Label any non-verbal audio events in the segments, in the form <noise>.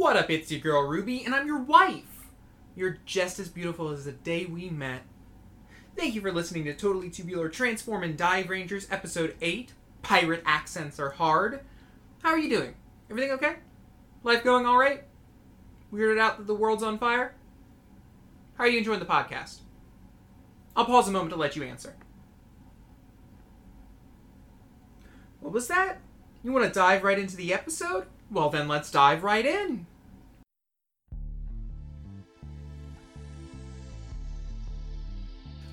What up, it's your girl Ruby, and I'm your wife. You're just as beautiful as the day we met. Thank you for listening to Totally Tubular Transform and Dive Rangers, Episode 8 Pirate Accents Are Hard. How are you doing? Everything okay? Life going alright? Weirded out that the world's on fire? How are you enjoying the podcast? I'll pause a moment to let you answer. What was that? You want to dive right into the episode? Well, then let's dive right in.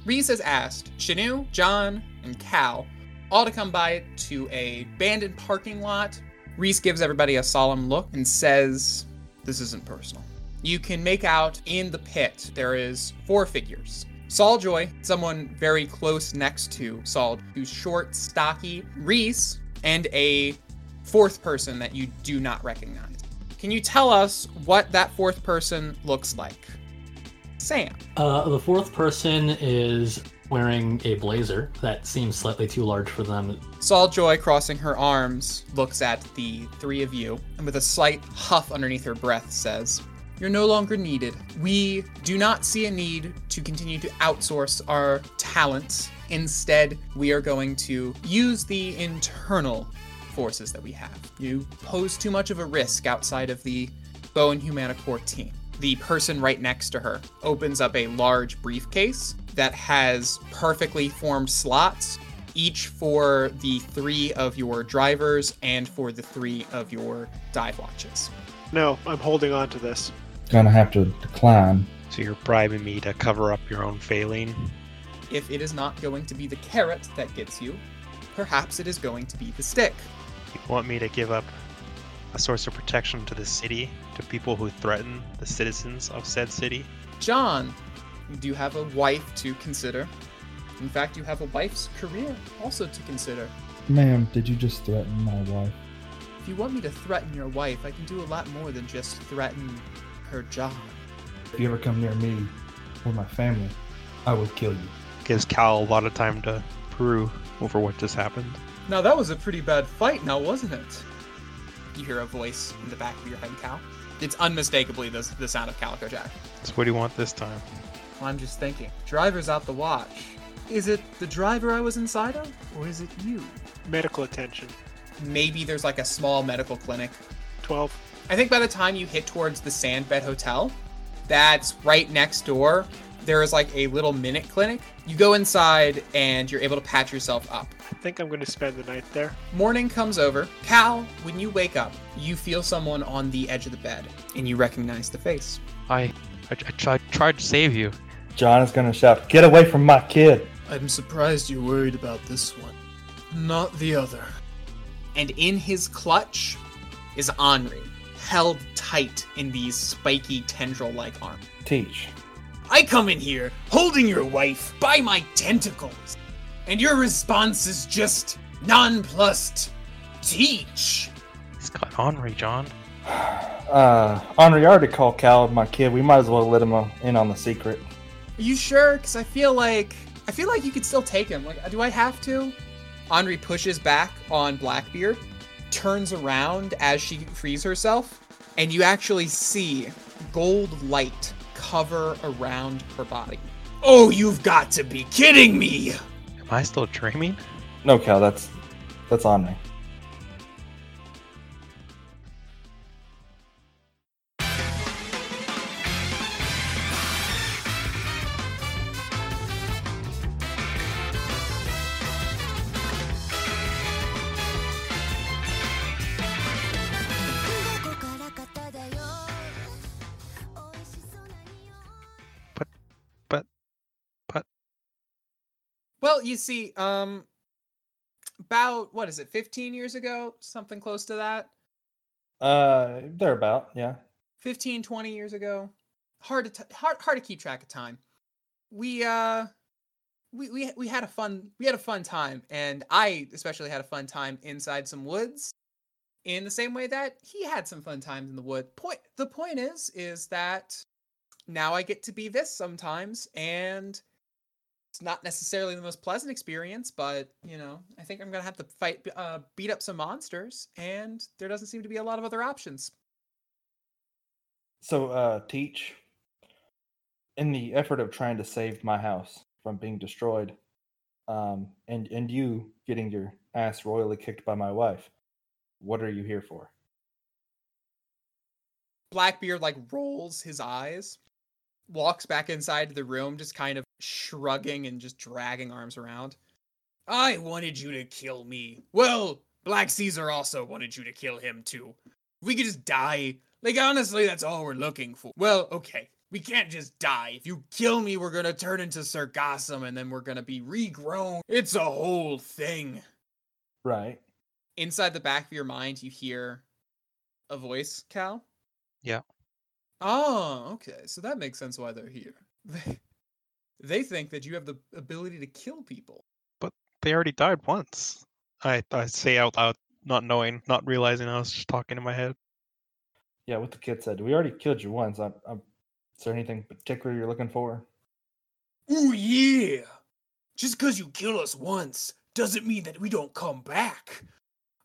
Reese has asked Shanu, John, and Cal all to come by to a abandoned parking lot. Reese gives everybody a solemn look and says, This isn't personal. You can make out in the pit there is four figures. Saul Joy, someone very close next to Saul, who's short, stocky, Reese, and a fourth person that you do not recognize. Can you tell us what that fourth person looks like? Sam. Uh, the fourth person is wearing a blazer that seems slightly too large for them. Saul Joy, crossing her arms, looks at the three of you and with a slight huff underneath her breath says, You're no longer needed. We do not see a need to continue to outsource our talents. Instead, we are going to use the internal forces that we have. You pose too much of a risk outside of the Bow and Humanicore team. The person right next to her opens up a large briefcase that has perfectly formed slots, each for the three of your drivers and for the three of your dive watches. No, I'm holding on to this. Gonna have to decline. So you're bribing me to cover up your own failing? If it is not going to be the carrot that gets you, perhaps it is going to be the stick. You want me to give up a source of protection to the city, to people who threaten the citizens of said city? John, Do you do have a wife to consider. In fact, you have a wife's career also to consider. Ma'am, did you just threaten my wife? If you want me to threaten your wife, I can do a lot more than just threaten her job. If you ever come near me or my family, I will kill you. Gives Cal a lot of time to brew over what just happened. Now that was a pretty bad fight, now wasn't it? You hear a voice in the back of your head, Cal. It's unmistakably the, the sound of Calico Jack. So what do you want this time? Well, I'm just thinking. Driver's out the watch. Is it the driver I was inside of, or is it you? Medical attention. Maybe there's like a small medical clinic. 12. I think by the time you hit towards the Sandbed Hotel, that's right next door, there is like a little minute clinic. You go inside and you're able to patch yourself up. I think I'm going to spend the night there. Morning comes over. Cal, when you wake up, you feel someone on the edge of the bed and you recognize the face. I, I, I tried, tried to save you. John is gonna shout, Get away from my kid! I'm surprised you're worried about this one, not the other. And in his clutch is Henri, held tight in these spiky tendril like arms. Teach. I come in here holding your wife by my tentacles, and your response is just nonplussed. Teach. He's got Henri, John. <sighs> Uh, Henri, I already called Cal my kid. We might as well let him uh, in on the secret. Are you sure? Because I feel like I feel like you could still take him. Like, do I have to? Henri pushes back on Blackbeard, turns around as she frees herself, and you actually see gold light cover around her body. Oh, you've got to be kidding me! Am I still dreaming? No, Cal, that's that's Henri. Well, you see, um, about what is it, 15 years ago, something close to that. Uh, they're about, yeah. 15 20 years ago hard to t- hard, hard to keep track of time we uh we, we we had a fun we had a fun time and i especially had a fun time inside some woods in the same way that he had some fun times in the wood point the point is is that now i get to be this sometimes and it's not necessarily the most pleasant experience but you know i think i'm gonna have to fight uh beat up some monsters and there doesn't seem to be a lot of other options So, uh, teach. In the effort of trying to save my house from being destroyed, um, and and you getting your ass royally kicked by my wife, what are you here for? Blackbeard like rolls his eyes, walks back inside the room, just kind of shrugging and just dragging arms around. I wanted you to kill me. Well, Black Caesar also wanted you to kill him too. We could just die. Like honestly, that's all we're looking for. Well, okay. We can't just die. If you kill me, we're gonna turn into Sargassum and then we're gonna be regrown. It's a whole thing. Right. Inside the back of your mind, you hear a voice, Cal. Yeah. Oh, okay. So that makes sense why they're here. <laughs> They, they think that you have the ability to kill people. But they already died once. I I say out loud, not knowing, not realizing I was just talking in my head. Yeah, what the kid said. We already killed you once. I, I, is there anything particular you're looking for? Ooh, yeah. Just because you kill us once doesn't mean that we don't come back.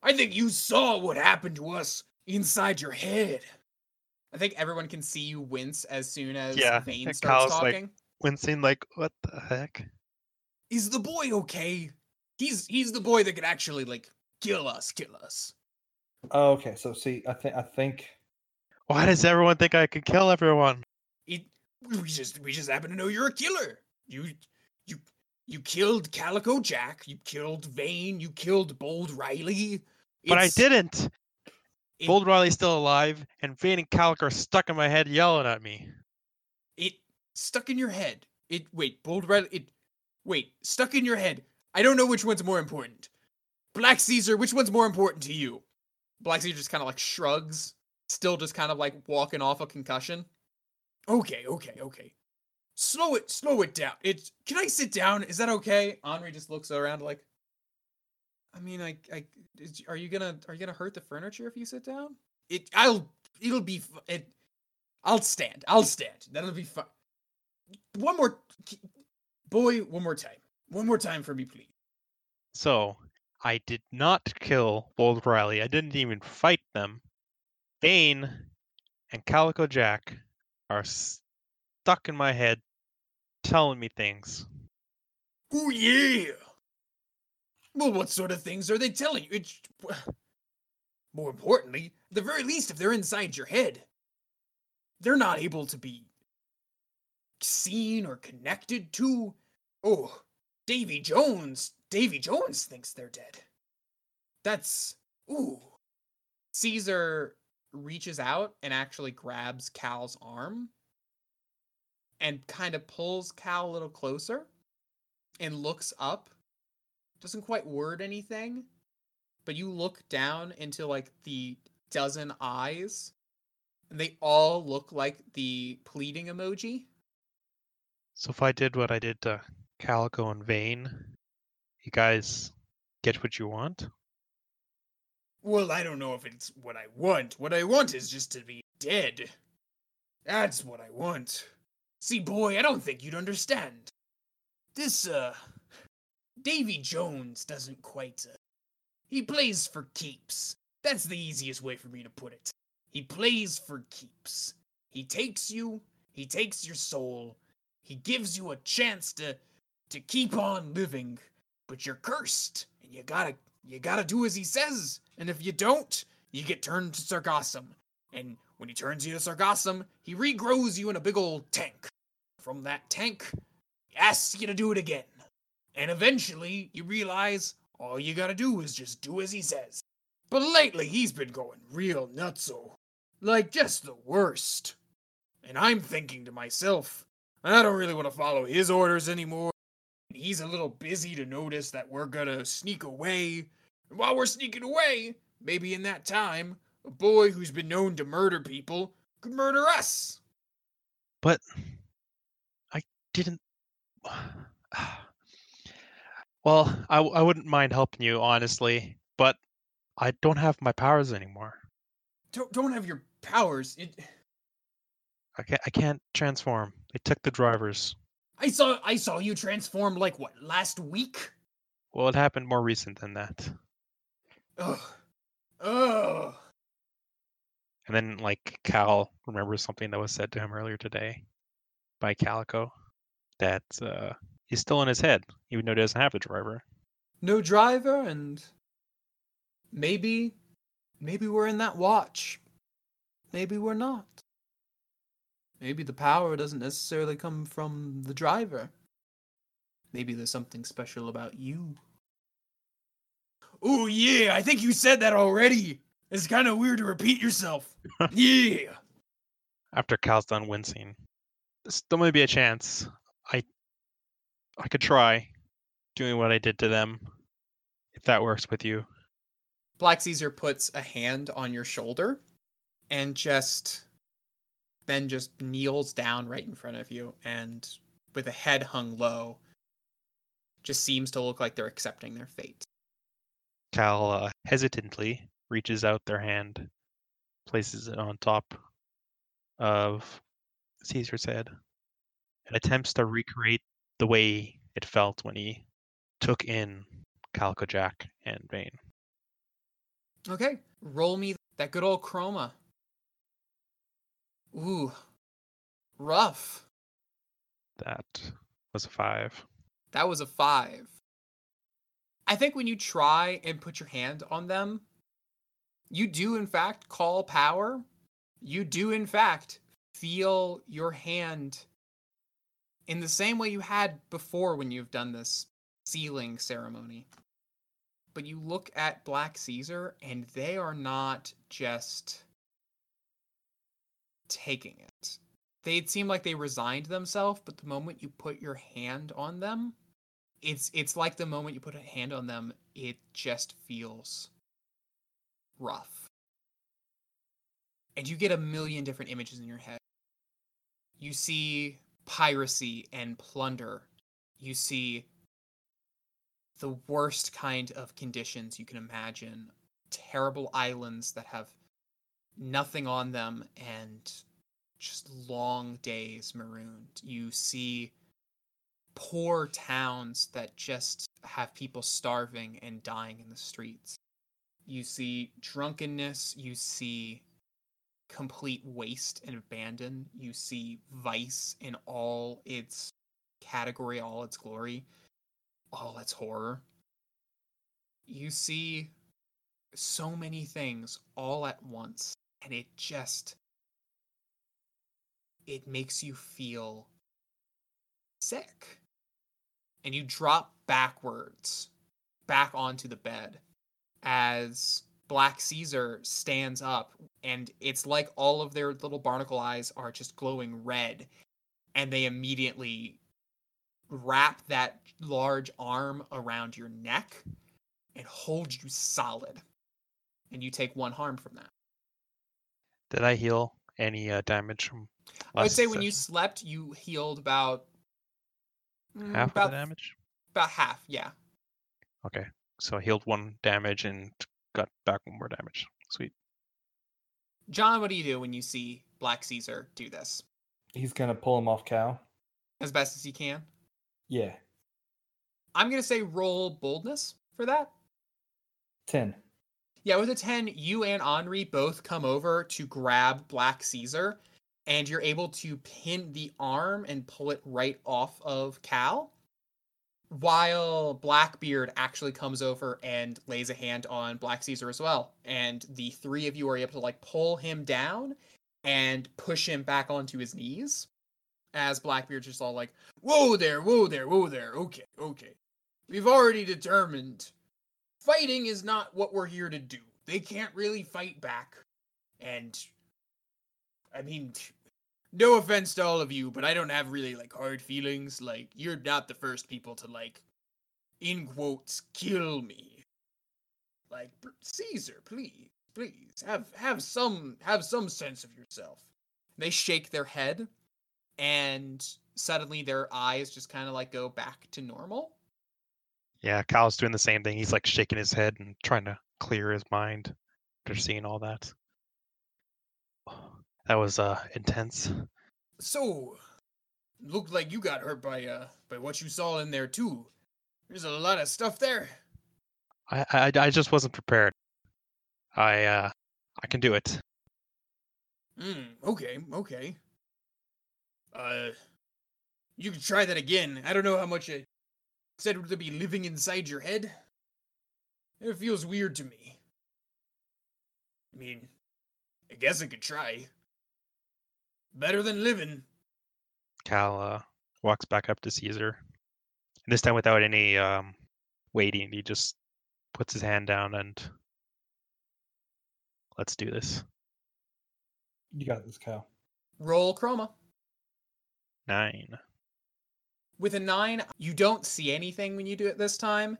I think you saw what happened to us inside your head. I think everyone can see you wince as soon as Yeah, Vane and starts Cal's like- talking. Wincing like, what the heck? Is the boy okay? He's he's the boy that could actually like kill us, kill us. Oh, okay. So see, I think I think Why does everyone think I could kill everyone? It we just we just happen to know you're a killer. You you you killed Calico Jack, you killed Vane, you killed Bold Riley. But I didn't. it- Bold Riley's still alive, and Vane and Calico are stuck in my head yelling at me. It stuck in your head. It wait, Bold Riley. It wait, stuck in your head. I don't know which one's more important. Black Caesar, which one's more important to you? Black Caesar just kind of like shrugs, still just kind of like walking off a concussion. Okay, okay, okay. Slow it, slow it down. It's can I sit down? Is that okay? Henri just looks around like. I mean, I, I, is, are you gonna, are you gonna hurt the furniture if you sit down? It, I'll, it'll be, it, I'll stand. I'll stand. That'll be fine. One more, boy. One more time. One more time for me, please. So, I did not kill Bold Riley. I didn't even fight them. Vane and Calico Jack are stuck in my head telling me things. Oh yeah. Well, what sort of things are they telling you? It's, <sighs> more importantly, at the very least, if they're inside your head, they're not able to be seen or connected to. Oh, Davy Jones. Davy Jones thinks they're dead. That's ooh. Caesar reaches out and actually grabs Cal's arm and kind of pulls Cal a little closer and looks up. Doesn't quite word anything, but you look down into like the dozen eyes, and they all look like the pleading emoji. So, if I did what I did to Calico and Vane, you guys get what you want? Well, I don't know if it's what I want. What I want is just to be dead. That's what I want. See, boy, I don't think you'd understand. This, uh. Davy Jones doesn't quite, uh. He plays for keeps. That's the easiest way for me to put it. He plays for keeps. He takes you, he takes your soul, he gives you a chance to to keep on living, but you're cursed, and you gotta you gotta do as he says. And if you don't, you get turned to Sargassum. And when he turns you to Sargassum, he regrows you in a big old tank. From that tank, he asks you to do it again. And eventually, you realize all you gotta do is just do as he says. But lately, he's been going real nutso. Like, just the worst. And I'm thinking to myself, I don't really want to follow his orders anymore. He's a little busy to notice that we're gonna sneak away. And while we're sneaking away, maybe in that time, a boy who's been known to murder people could murder us. But I didn't. <sighs> Well, I, I wouldn't mind helping you, honestly, but I don't have my powers anymore. Don't, don't have your powers. It, I can't, I can't transform. They took the drivers. I saw I saw you transform like what last week. Well, it happened more recent than that. Ugh. Ugh. And then like Cal remembers something that was said to him earlier today by Calico that uh, he's still in his head, even though he doesn't have a driver. No driver, and maybe, maybe we're in that watch. Maybe we're not. Maybe the power doesn't necessarily come from the driver. Maybe there's something special about you. Oh, yeah, I think you said that already. It's kind of weird to repeat yourself. <laughs> yeah. After Cal's done wincing, there's still may be a chance. I I could try doing what I did to them, if that works with you. Black Caesar puts a hand on your shoulder and just then just kneels down right in front of you and with a head hung low just seems to look like they're accepting their fate. Cal uh, hesitantly reaches out their hand, places it on top of Caesar's head, and attempts to recreate the way it felt when he took in Calico Jack and Vane. Okay, roll me that good old chroma. Ooh, rough. That was a five. That was a five. I think when you try and put your hand on them, you do in fact call power. You do in fact feel your hand in the same way you had before when you've done this sealing ceremony. But you look at Black Caesar and they are not just taking it. They'd seem like they resigned themselves, but the moment you put your hand on them, it's it's like the moment you put a hand on them, it just feels rough. And you get a million different images in your head. You see piracy and plunder. You see the worst kind of conditions you can imagine. Terrible islands that have nothing on them and just long days marooned. You see poor towns that just have people starving and dying in the streets. You see drunkenness, you see complete waste and abandon, you see vice in all its category, all its glory, all its horror. You see so many things all at once and it just it makes you feel sick. And you drop backwards back onto the bed as black caesar stands up and it's like all of their little barnacle eyes are just glowing red and they immediately wrap that large arm around your neck and hold you solid. And you take one harm from that Did I heal any uh, damage from I would say when you slept, you healed about mm, half about of the damage? about half. Yeah. Okay, so I healed one damage and got back one more damage. Sweet. John, what do you do when you see Black Caesar do this He's gonna pull him off cow. as best as he can? Yeah, I'm gonna say roll boldness for that. ten. Yeah, with a ten, you and Henri both come over to grab Black Caesar, and you're able to pin the arm and pull it right off of Cal. While Blackbeard actually comes over and lays a hand on Black Caesar as well. And the three of you are able to like pull him down and push him back onto his knees. As Blackbeard's just all like, Whoa there, whoa there, whoa there. Okay, okay. We've already determined fighting is not what we're here to do. They can't really fight back. And I mean, no offense to all of you, but I don't have really like hard feelings. Like, you're not the first people to like, in quotes, kill me. Like, Caesar, please, please have have some have some sense of yourself. They shake their head, and suddenly their eyes just kind of like go back to normal. Yeah, Kyle's doing the same thing. He's like shaking his head and trying to clear his mind after seeing all that. That was uh intense. So, looked like you got hurt by uh by what you saw in there too. There's a lot of stuff there. I, I I just wasn't prepared. I uh I can do it. Hmm, okay, okay. Uh, you can try that again. I don't know how much I said to be living inside your head. It feels weird to me. I mean, I guess I could try. Better than living. Cal uh, walks back up to Caesar. And this time without any um, waiting, he just puts his hand down and let's do this. You got this, Cal. Roll chroma. Nine. With a nine, you don't see anything when you do it this time,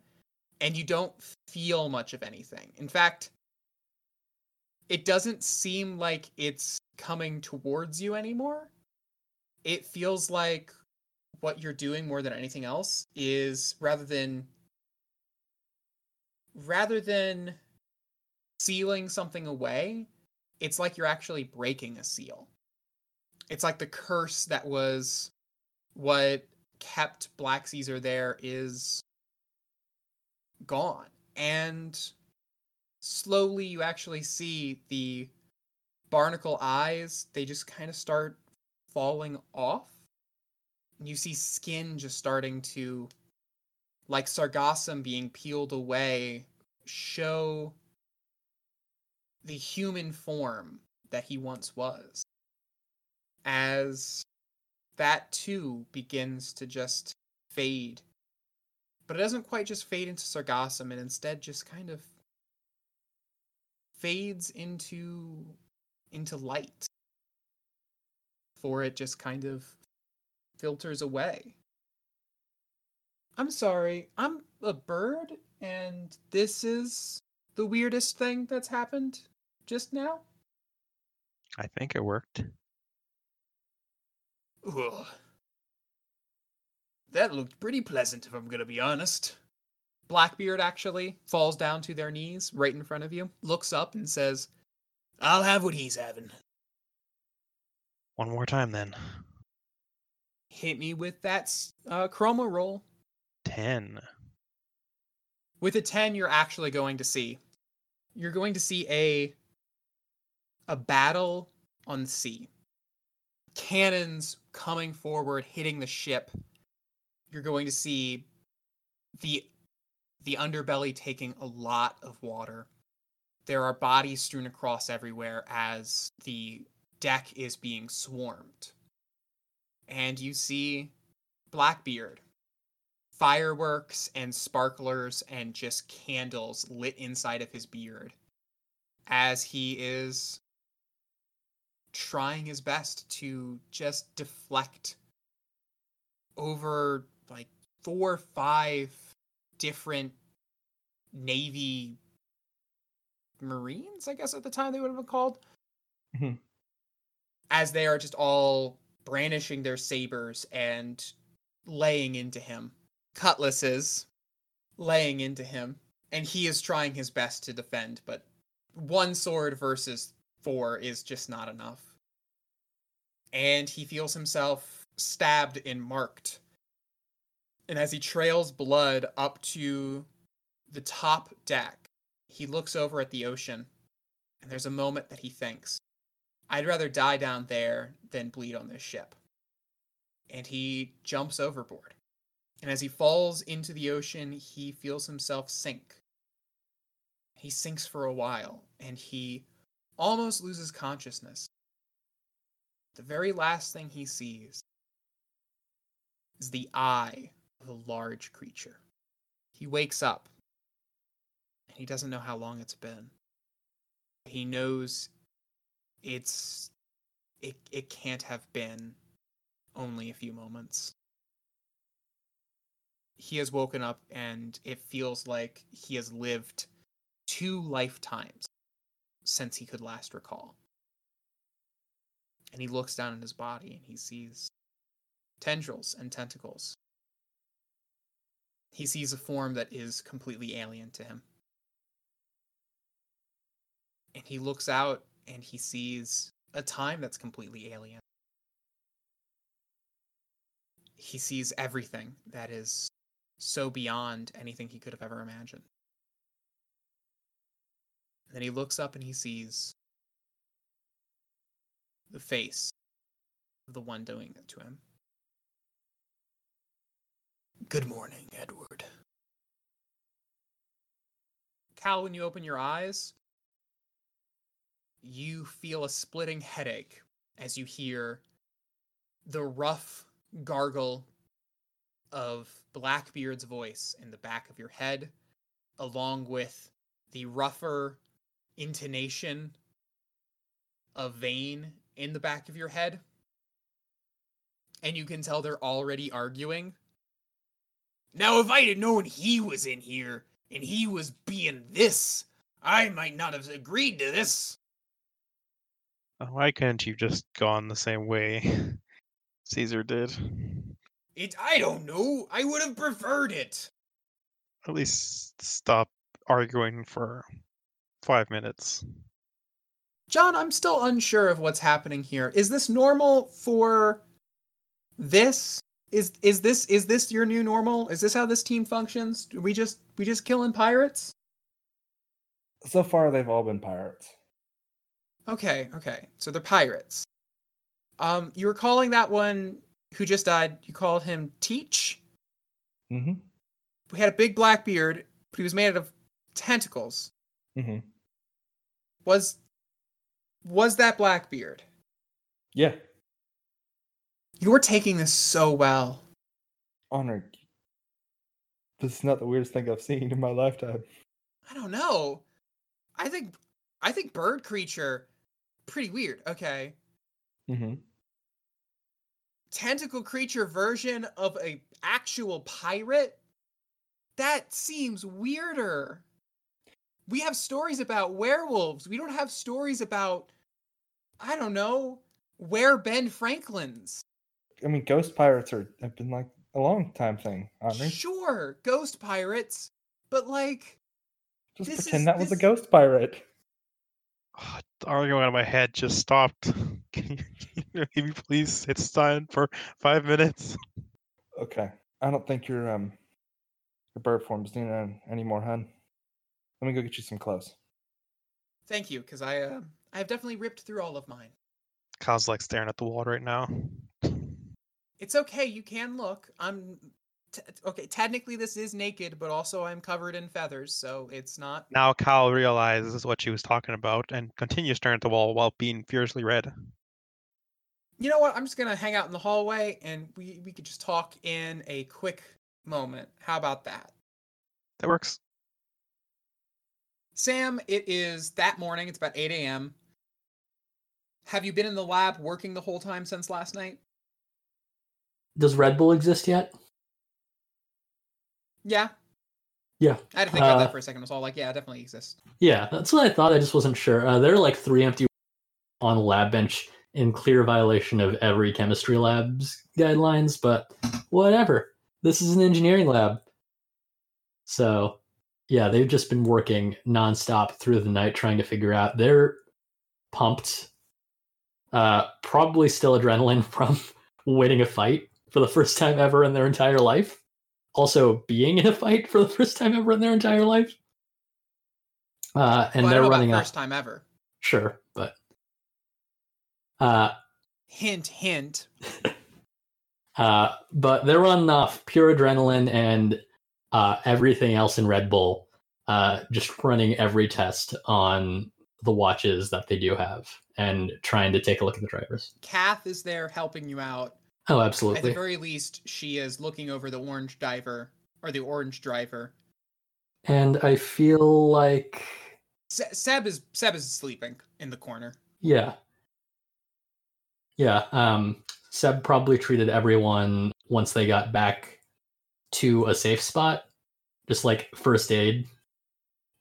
and you don't feel much of anything. In fact, it doesn't seem like it's coming towards you anymore. It feels like what you're doing more than anything else is rather than rather than sealing something away, it's like you're actually breaking a seal. It's like the curse that was what kept Black Caesar there is gone. And slowly you actually see the barnacle eyes, they just kind of start falling off. You see skin just starting to, like sargassum being peeled away, show the human form that he once was. As that too begins to just fade. But it doesn't quite just fade into sargassum, it instead just kind of fades into into light. For it just kind of filters away. I'm sorry, I'm a bird, and this is the weirdest thing that's happened just now? I think it worked. Ugh. That looked pretty pleasant, if I'm gonna be honest. Blackbeard actually falls down to their knees right in front of you, looks up, and says, I'll have what he's having. One more time then. Hit me with that uh, chroma roll. Ten. With a 10, you're actually going to see. You're going to see a a battle on sea. Cannons coming forward, hitting the ship. You're going to see the the underbelly taking a lot of water. There are bodies strewn across everywhere as the deck is being swarmed. And you see Blackbeard fireworks and sparklers and just candles lit inside of his beard as he is trying his best to just deflect over like four or five different navy marines i guess at the time they would have been called. Mhm. as they are just all brandishing their sabers and laying into him. Cutlasses laying into him. And he is trying his best to defend but one sword versus four is just not enough. And he feels himself stabbed and marked. And as he trails blood up to the top deck he looks over at the ocean and there's a moment that he thinks i'd rather die down there than bleed on this ship. And he jumps overboard. And as he falls into the ocean, he feels himself sink. He sinks for a while, and he almost loses consciousness. The very last thing he sees is the eye of a large creature. He wakes up, and he doesn't know how long it's been. He knows it's it it can't have been only a few moments he has woken up and it feels like he has lived two lifetimes since he could last recall. And he looks down at his body and he sees tendrils and tentacles. He sees a form that is completely alien to him. And he looks out and he sees a time that's completely alien. He sees everything that is so beyond anything he could have ever imagined. And then he looks up and he sees the face of the one doing it to him. Good morning, Edward. Cal, when you open your eyes, you feel a splitting headache as you hear the rough gargle of Blackbeard's voice in the back of your head, along with the rougher intonation a Vane in the back of your head. And you can tell they're already arguing. Now, if I'd have known he was in here and he was being this, I might not have agreed to this. Uh, Why couldn't you just gone the same way <laughs> Caesar did? It, I don't know. I would have preferred it. At least stop arguing for five minutes. John, I'm still unsure of what's happening here. Is this normal for this? Is is this is this your new normal? Is this how this team functions? Do we just we just killing pirates? So far, they've all been pirates. Okay, okay. So they're pirates. Um, you were calling that one who just died. You called him Teach. Mm-hmm. He had a big black beard, but he was made out of tentacles. Mm-hmm. Was was that Blackbeard? Yeah. You were taking this so well. Honor. This is not the weirdest thing I've seen in my lifetime. I don't know. I think I think bird creature pretty weird. Okay. Mm-hmm. Tentacle creature version of a actual pirate? That seems weirder. We have stories about werewolves. We don't have stories about I don't know, where Ben Franklin's. I mean, ghost pirates are have been like a long time thing, aren't they? Sure, ghost pirates, but like Just this pretend is- that was a ghost pirate. Ah, the arguing out of my head just stopped. <laughs> Can you maybe please hit sign for five minutes? Okay. I don't think your um your bird form's doing any more, hun. Let me go get you some clothes. Thank you, because I uh, I've definitely ripped through all of mine. Kyle's like staring at the wall right now. It's okay, you can look. I'm t- okay. Technically, this is naked, but also I'm covered in feathers, so it's not. Now Kyle realizes what she was talking about and continues staring at the wall while being fiercely red. You know what? I'm just gonna hang out in the hallway, and we we could just talk in a quick moment. How about that? That works. Sam, it is that morning. It's about 8 a.m. Have you been in the lab working the whole time since last night? Does Red Bull exist yet? Yeah. Yeah. I had to think about Uh, that for a second. I was all like, yeah, it definitely exists. Yeah, that's what I thought. I just wasn't sure. Uh, there are like three empty on lab bench in clear violation of every chemistry lab's guidelines, but whatever. This is an engineering lab. So, yeah, they've just been working nonstop through the night trying to figure out. They're pumped. Uh, probably still adrenaline <laughs> from winning a fight for the first time ever in their entire life. Also, being in a fight for the first time ever in their entire life. Uh, and Well, they're running about first time ever. Sure, but uh, Hint, hint. <laughs> uh, but they're running off pure adrenaline and uh, everything else in Red Bull. Uh, just running every test on the watches that they do have and trying to take a look at the drivers. Kath is there helping you out. Oh, absolutely. At the very least, she is looking over the orange diver or the orange driver. And I feel like, Se- Seb is Seb is sleeping in the corner. yeah, yeah. Um, Seb probably treated everyone once they got back to a safe spot, just like first aid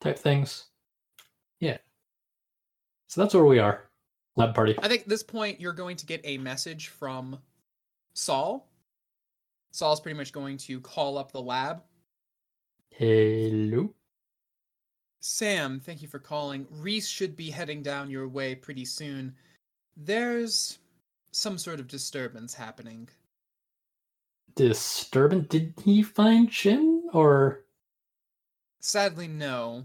type things. Yeah. So that's where we are. Lab party. I think at this point you're going to get a message from Saul. Saul's pretty much going to call up the lab. Hello. Sam, thank you for calling. Reese should be heading down your way pretty soon. There's some sort of disturbance happening. Disturbance. Did he find Jim or? Sadly, no.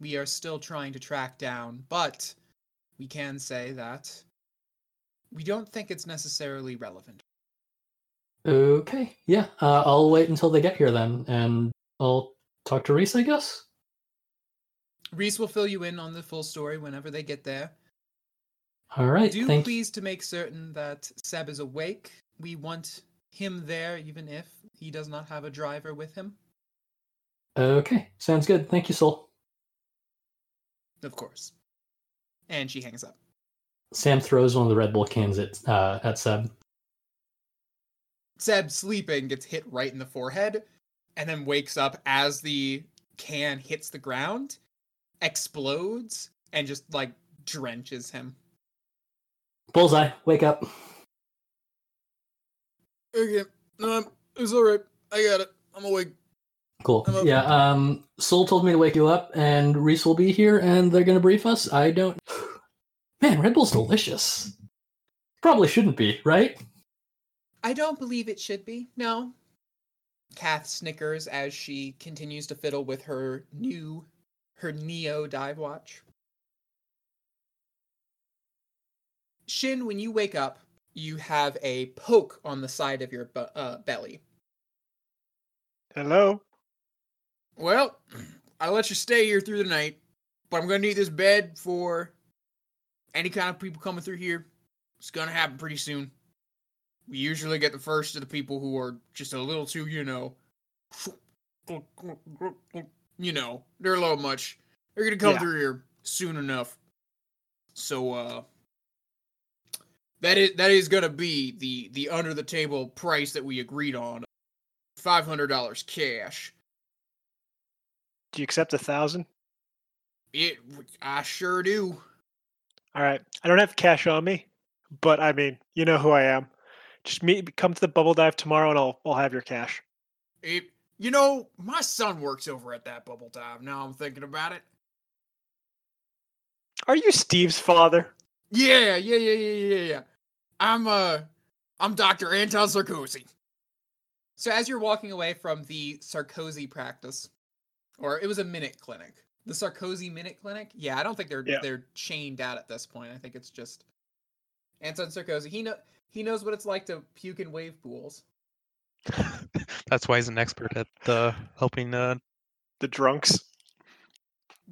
We are still trying to track down, but we can say that We don't think it's necessarily relevant. Okay, yeah. Uh, I'll wait until they get here then, and I'll talk to Reese, I guess. Reese will fill you in on the full story whenever they get there. All right. Do thank please to make certain that Seb is awake. We want him there, even if he does not have a driver with him. Okay, sounds good. Thank you, Saul. Of course. And she hangs up. Sam throws one of the Red Bull cans at uh, at Seb. Seb, sleeping, gets hit right in the forehead, and then wakes up as the can hits the ground, explodes, and just like drenches him. Bullseye, wake up. Okay, um, it's all right. I got it. I'm awake. Cool. I'm. Yeah. Um. Saul told me to wake you up, and Reese will be here, and they're gonna brief us. I don't. <sighs> Man, Red Bull's delicious. Probably shouldn't be, right? I don't believe it should be. No. Kath snickers as she continues to fiddle with her new, her Neo dive watch. Shin, when you wake up, you have a poke on the side of your bu- uh, belly. Hello? Well, <clears throat> I'll let you stay here through the night, but I'm gonna need this bed for any kind of people coming through here. It's gonna happen pretty soon. We usually get the first of the people who are just a little too, you know, <sniffs> you know, they're a little much. They're gonna come Yeah. through here soon enough. So, uh, that is that is gonna be the the under the table price that we agreed on, five hundred dollars cash. Do you accept a thousand? It, I sure do. All right. I don't have cash on me, but I mean, you know who I am. Just meet, come to the bubble dive tomorrow, and I'll I'll have your cash. It, you know, my son works over at that bubble dive. Now I'm thinking about it. Are you Steve's father? Yeah, yeah, yeah, yeah, yeah, yeah. I'm uh, I'm Doctor Anton Sarkozy. So as you're walking away from the Sarkozy practice, or it was a minute clinic, the Sarkozy minute clinic. Yeah, I don't think they're Yeah. they're chained out at this point. I think it's just Anton Sarkozy. He know he knows what it's like to puke in wave pools. <laughs> That's why he's an expert at uh, helping. Uh, The drunks.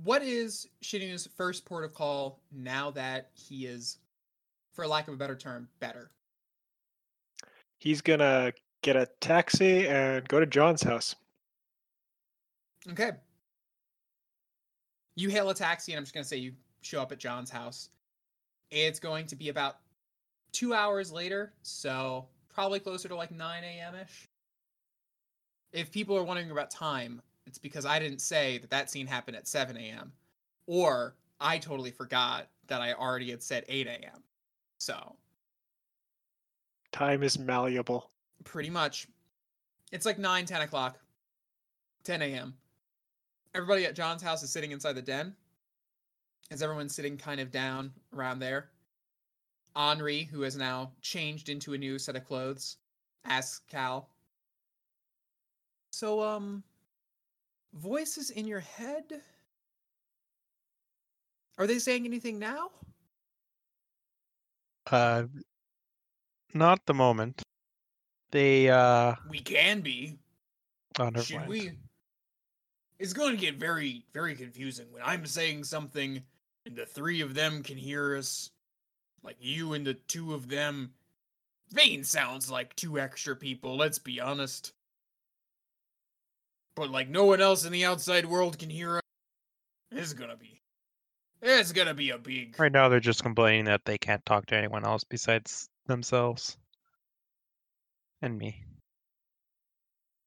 What is Shinu's first port of call now that he is, for lack of a better term, better? He's gonna get a taxi and go to John's house. Okay. You hail a taxi, and I'm just to say you show up at John's house. It's going to be about two hours later, so probably closer to like 9 a.m. ish. If people are wondering about time, it's because I didn't say that that scene happened at 7 a.m. Or I totally forgot that I already had said 8 a.m. So, Time is malleable. pretty much. It's like 9, 10 o'clock, 10 a.m. Everybody at John's house is sitting inside the den. As everyone's sitting kind of down around there, Henri, who has now changed into a new set of clothes, asks Cal. So, um, voices in your head? Are they saying anything now? Uh, not the moment. They. Uh, We can be. oh, Should mind. we? It's going to get very, very confusing when I'm saying something and the three of them can hear us. Like you and the two of them. Vane sounds like two extra people, let's be honest. But like no one else in the outside world can hear us. It's gonna be. It's gonna be a big. Right now, they're just complaining that they can't talk to anyone else besides themselves and me.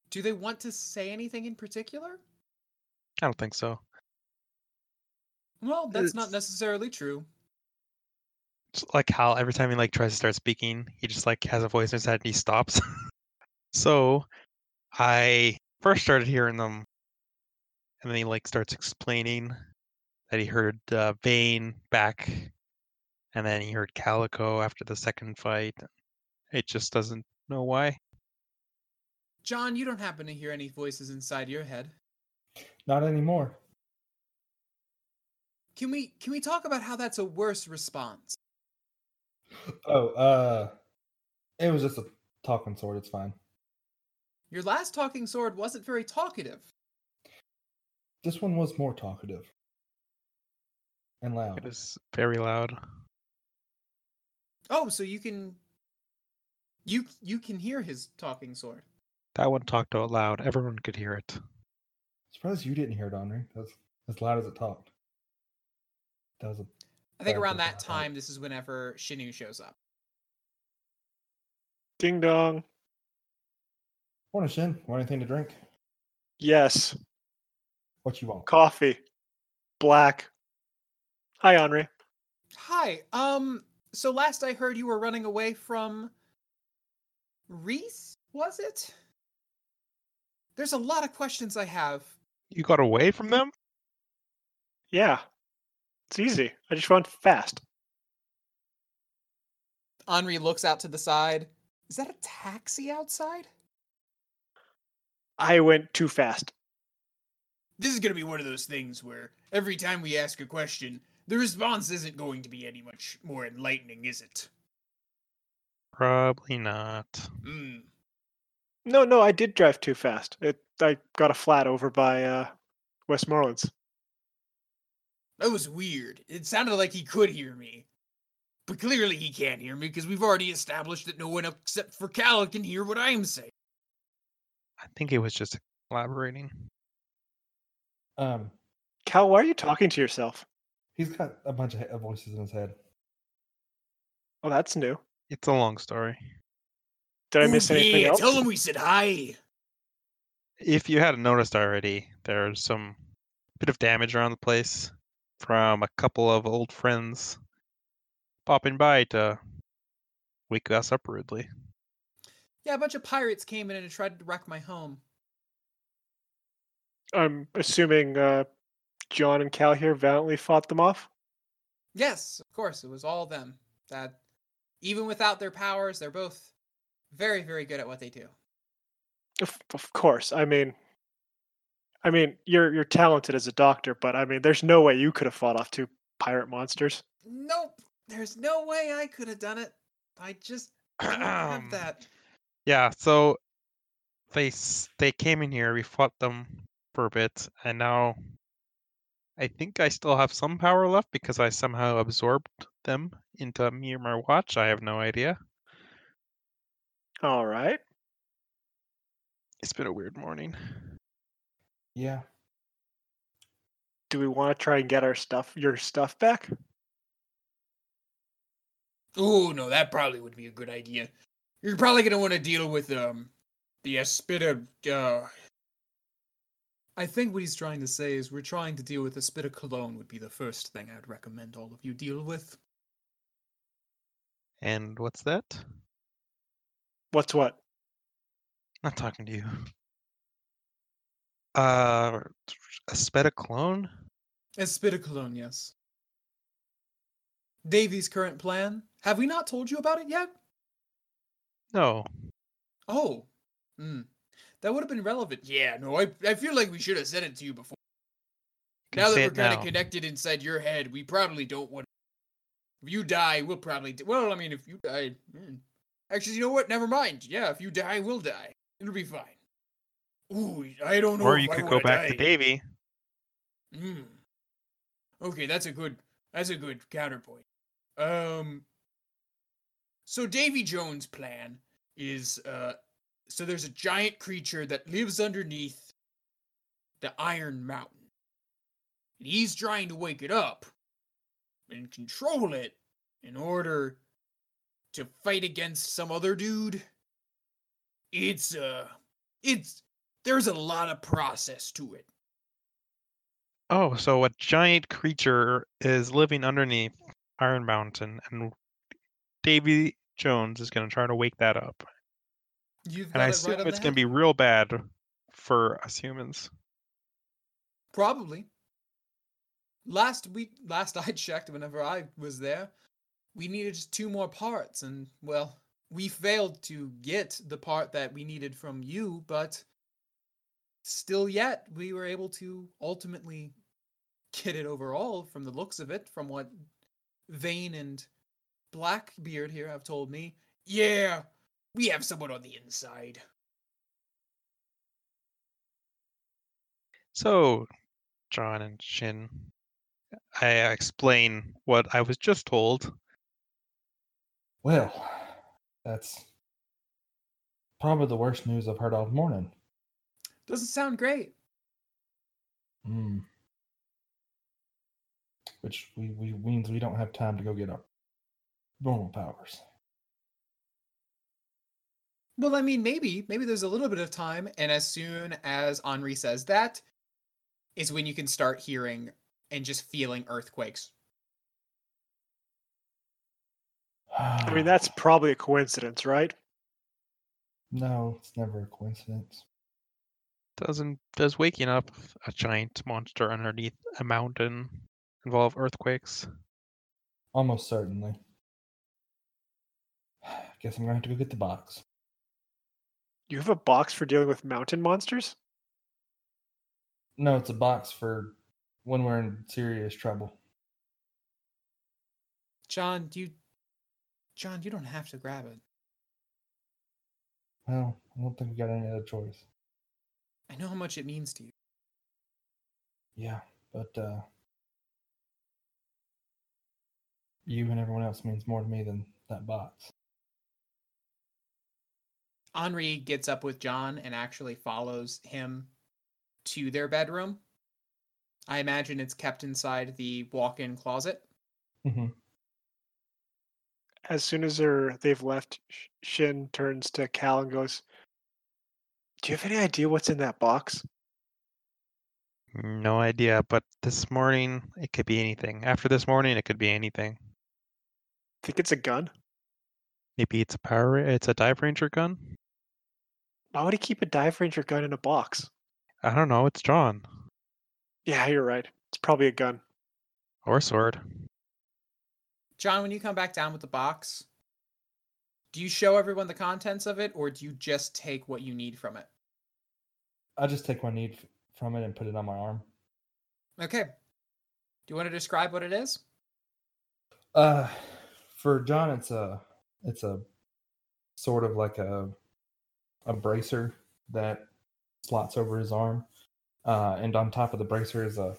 Do they want to say anything in particular? I don't think so. Well, that's not necessarily true. It's like how every time he like tries to start speaking, he just like has a voice in his head and he stops. <laughs> so I first started hearing them, and then he like starts explaining that he heard uh, Vane back, and then he heard Calico after the second fight. It just doesn't know why. John, you don't happen to hear any voices inside your head. Not anymore. Can we can we talk about how that's a worse response? Oh, uh, it was just a talking sword. It's fine. Your last talking sword wasn't very talkative. This one was more talkative and It loud. is very loud. Oh, so you can you you can hear his talking sword. That one talked out loud. Everyone could hear it. Surprised you didn't hear it, Henri. That's as loud as it talked. That was a I think around that not right. time, this is whenever Shinu shows up. Ding dong. morning, Shin. Want anything to drink? Yes. What you want? Coffee. Black. Hi, Henri. Hi. Um. So last I heard, you were running away from Reese. Was it? There's a lot of questions I have. You got away from them? Yeah. It's easy. I just run fast. Henri looks out to the side. Is that a taxi outside? I went too fast. This is gonna be one of those things where every time we ask a question, the response isn't going to be any much more enlightening, is it? Probably not. Hmm. No, no, I did drive too fast. It I got a flat over by uh Westmorelands. That was weird. It sounded like he could hear me. But clearly he can't hear me because we've already established that no one except for Cal can hear what I'm saying. I think it was just collaborating. Um, Cal, why are you talking to yourself? He's got a bunch of voices in his head. Oh, that's new. It's a long story. Did I miss Ooh, anything yeah, else? Tell him we said hi. If you hadn't noticed already, there's some bit of damage around the place from a couple of old friends popping by to wake us up rudely. Yeah, a bunch of pirates came in and tried to wreck my home. I'm assuming uh, John and Cal here valiantly fought them off. Yes, of course, it was all them. That even without their powers, they're both very, very good at what they do. Of, of course. I mean, I mean, you're you're talented as a doctor, but I mean, there's no way you could have fought off two pirate monsters. Nope, there's no way I could have done it. I just don't have <clears throat> that. Yeah, so they they came in here, we fought them for a bit, and now I think I still have some power left because I somehow absorbed them into me or my watch. I have no idea. All right. It's been a weird morning. Yeah. Do we want to try and get our stuff, your stuff back? Oh no, that probably would be a good idea. You're probably gonna want to deal with um the Aspida. Uh, I think what he's trying to say is we're trying to deal with Aspidochelone would be the first thing I'd recommend all of you deal with. And what's that? What's what? Not talking to you. Uh, a spediclone? Aspidochelone, yes. Davy's current plan. Have we not told you about it yet? No. Oh, hmm. That would have been relevant. Yeah, no, I I feel like we should have said it to you before. Now that we're kind of connected inside your head, we probably don't want. If you die, we'll probably. d well, I mean, if you die, hmm. actually, you know what? Never mind. Yeah, if you die, we'll die. It'll be fine. Ooh, I don't know. Or you could go back to. Davy. Hmm. Okay, that's a good that's a good counterpoint. Um so Davy Jones' plan is uh so there's a giant creature that lives underneath the Iron Mountain. And he's trying to wake it up and control it in order to fight against some other dude. It's uh it's there's a lot of process to it. Oh, so a giant creature is living underneath Iron Mountain, and Davy Jones is going to try to wake that up. You've And I assume right it's going to be real bad for us humans. Probably. Last week, last <laughs> I checked, whenever I was there, we needed just two more parts, and well, we failed to get the part that we needed from you, but still, yet we were able to ultimately get it overall from the looks of it, from what Vane and Blackbeard here have told me. Yeah, we have someone on the inside. So, John and Shin, I explain what I was just told. Well, that's probably the worst news I've heard all morning. Doesn't sound great. Hmm. Which we, we means we don't have time to go get our normal powers. Well, I mean, maybe, maybe there's a little bit of time, and as soon as Henri says that, is when you can start hearing and just feeling earthquakes. <sighs> I mean, that's probably a coincidence, right? no, it's never a coincidence. Doesn't does waking up a giant monster underneath a mountain involve earthquakes? Almost certainly. <sighs> Guess I'm gonna have to go get the box. You have a box for dealing with mountain monsters? No, it's a box for when we're in serious trouble. John, you, John, you don't have to grab it. Well, I don't think we got any other choice. I know how much it means to you. Yeah, but uh you and everyone else means more to me than that box. Henri gets up with John and actually follows him to their bedroom. I imagine it's kept inside the walk-in closet. hmm As soon as they're they've left, Shin turns to Cal and goes, "Do you have any idea what's in that box?" No idea, but this morning it could be anything. After this morning, it could be anything. Think it's a gun? Maybe it's a power. It's a dive ranger gun. Why would he keep a dive ranger gun in a box? I don't know. It's John Yeah, you're right. It's probably a gun. or sword. John, when you come back down with the box, do you show everyone the contents of it or do you just take what you need from it? I'll just take what I need from it and put it on my arm. Okay. Do you want to describe what it is? Uh for John it's a it's a sort of like a a bracer that slots over his arm. Uh and on top of the bracer is a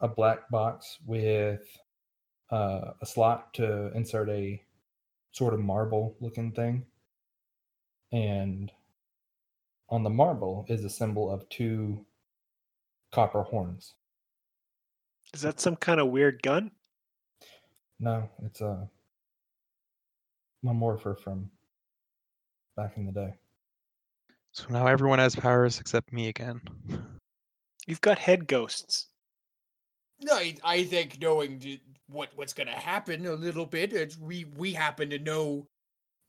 a black box with uh, a slot to insert a sort of marble looking thing. And on the marble is a symbol of two copper horns. Is that some kind of weird gun? No, it's a morpher from back in the day. So now everyone has powers except me again. You've got head ghosts. I, I think knowing what what's gonna happen a little bit, it's, we we happen to know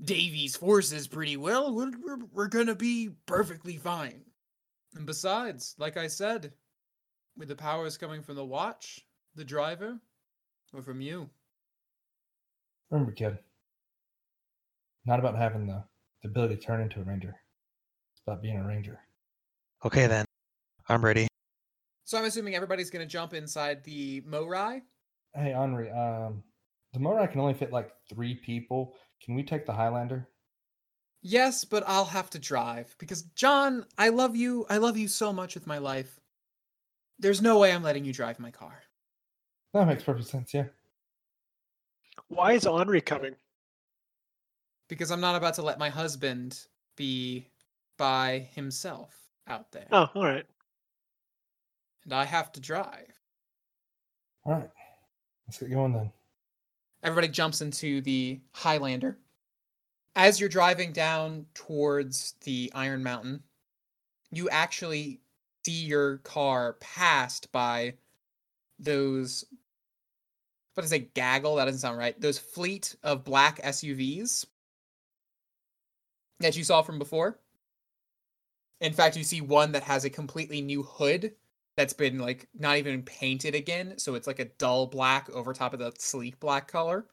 Davy's forces pretty well. We're, we're we're gonna be perfectly fine. And besides, like I said, with the powers coming from the watch, the driver, or from you, Remember, kid, not about having the, the ability to turn into a ranger. It's about being a ranger. Okay then, I'm ready. so I'm assuming everybody's gonna jump inside the Morai. Hey, Henri, um, the Morai can only fit like three people. Can we take the Highlander? Yes, but I'll have to drive because John, I love you. I love you so much with my life. There's no way I'm letting you drive my car. That makes perfect sense. Yeah. Why is Henri coming? Because I'm not about to let my husband be by himself out there. Oh, all right. And I have to drive. All right. Let's get going then. Everybody jumps into the Highlander. As you're driving down towards the Iron Mountain, you actually see your car passed by those what is it, gaggle? That doesn't sound right. Those fleet of black SUVs that you saw from before. In fact, you see one that has a completely new hood that's been like not even painted again, so it's like a dull black over top of the sleek black color.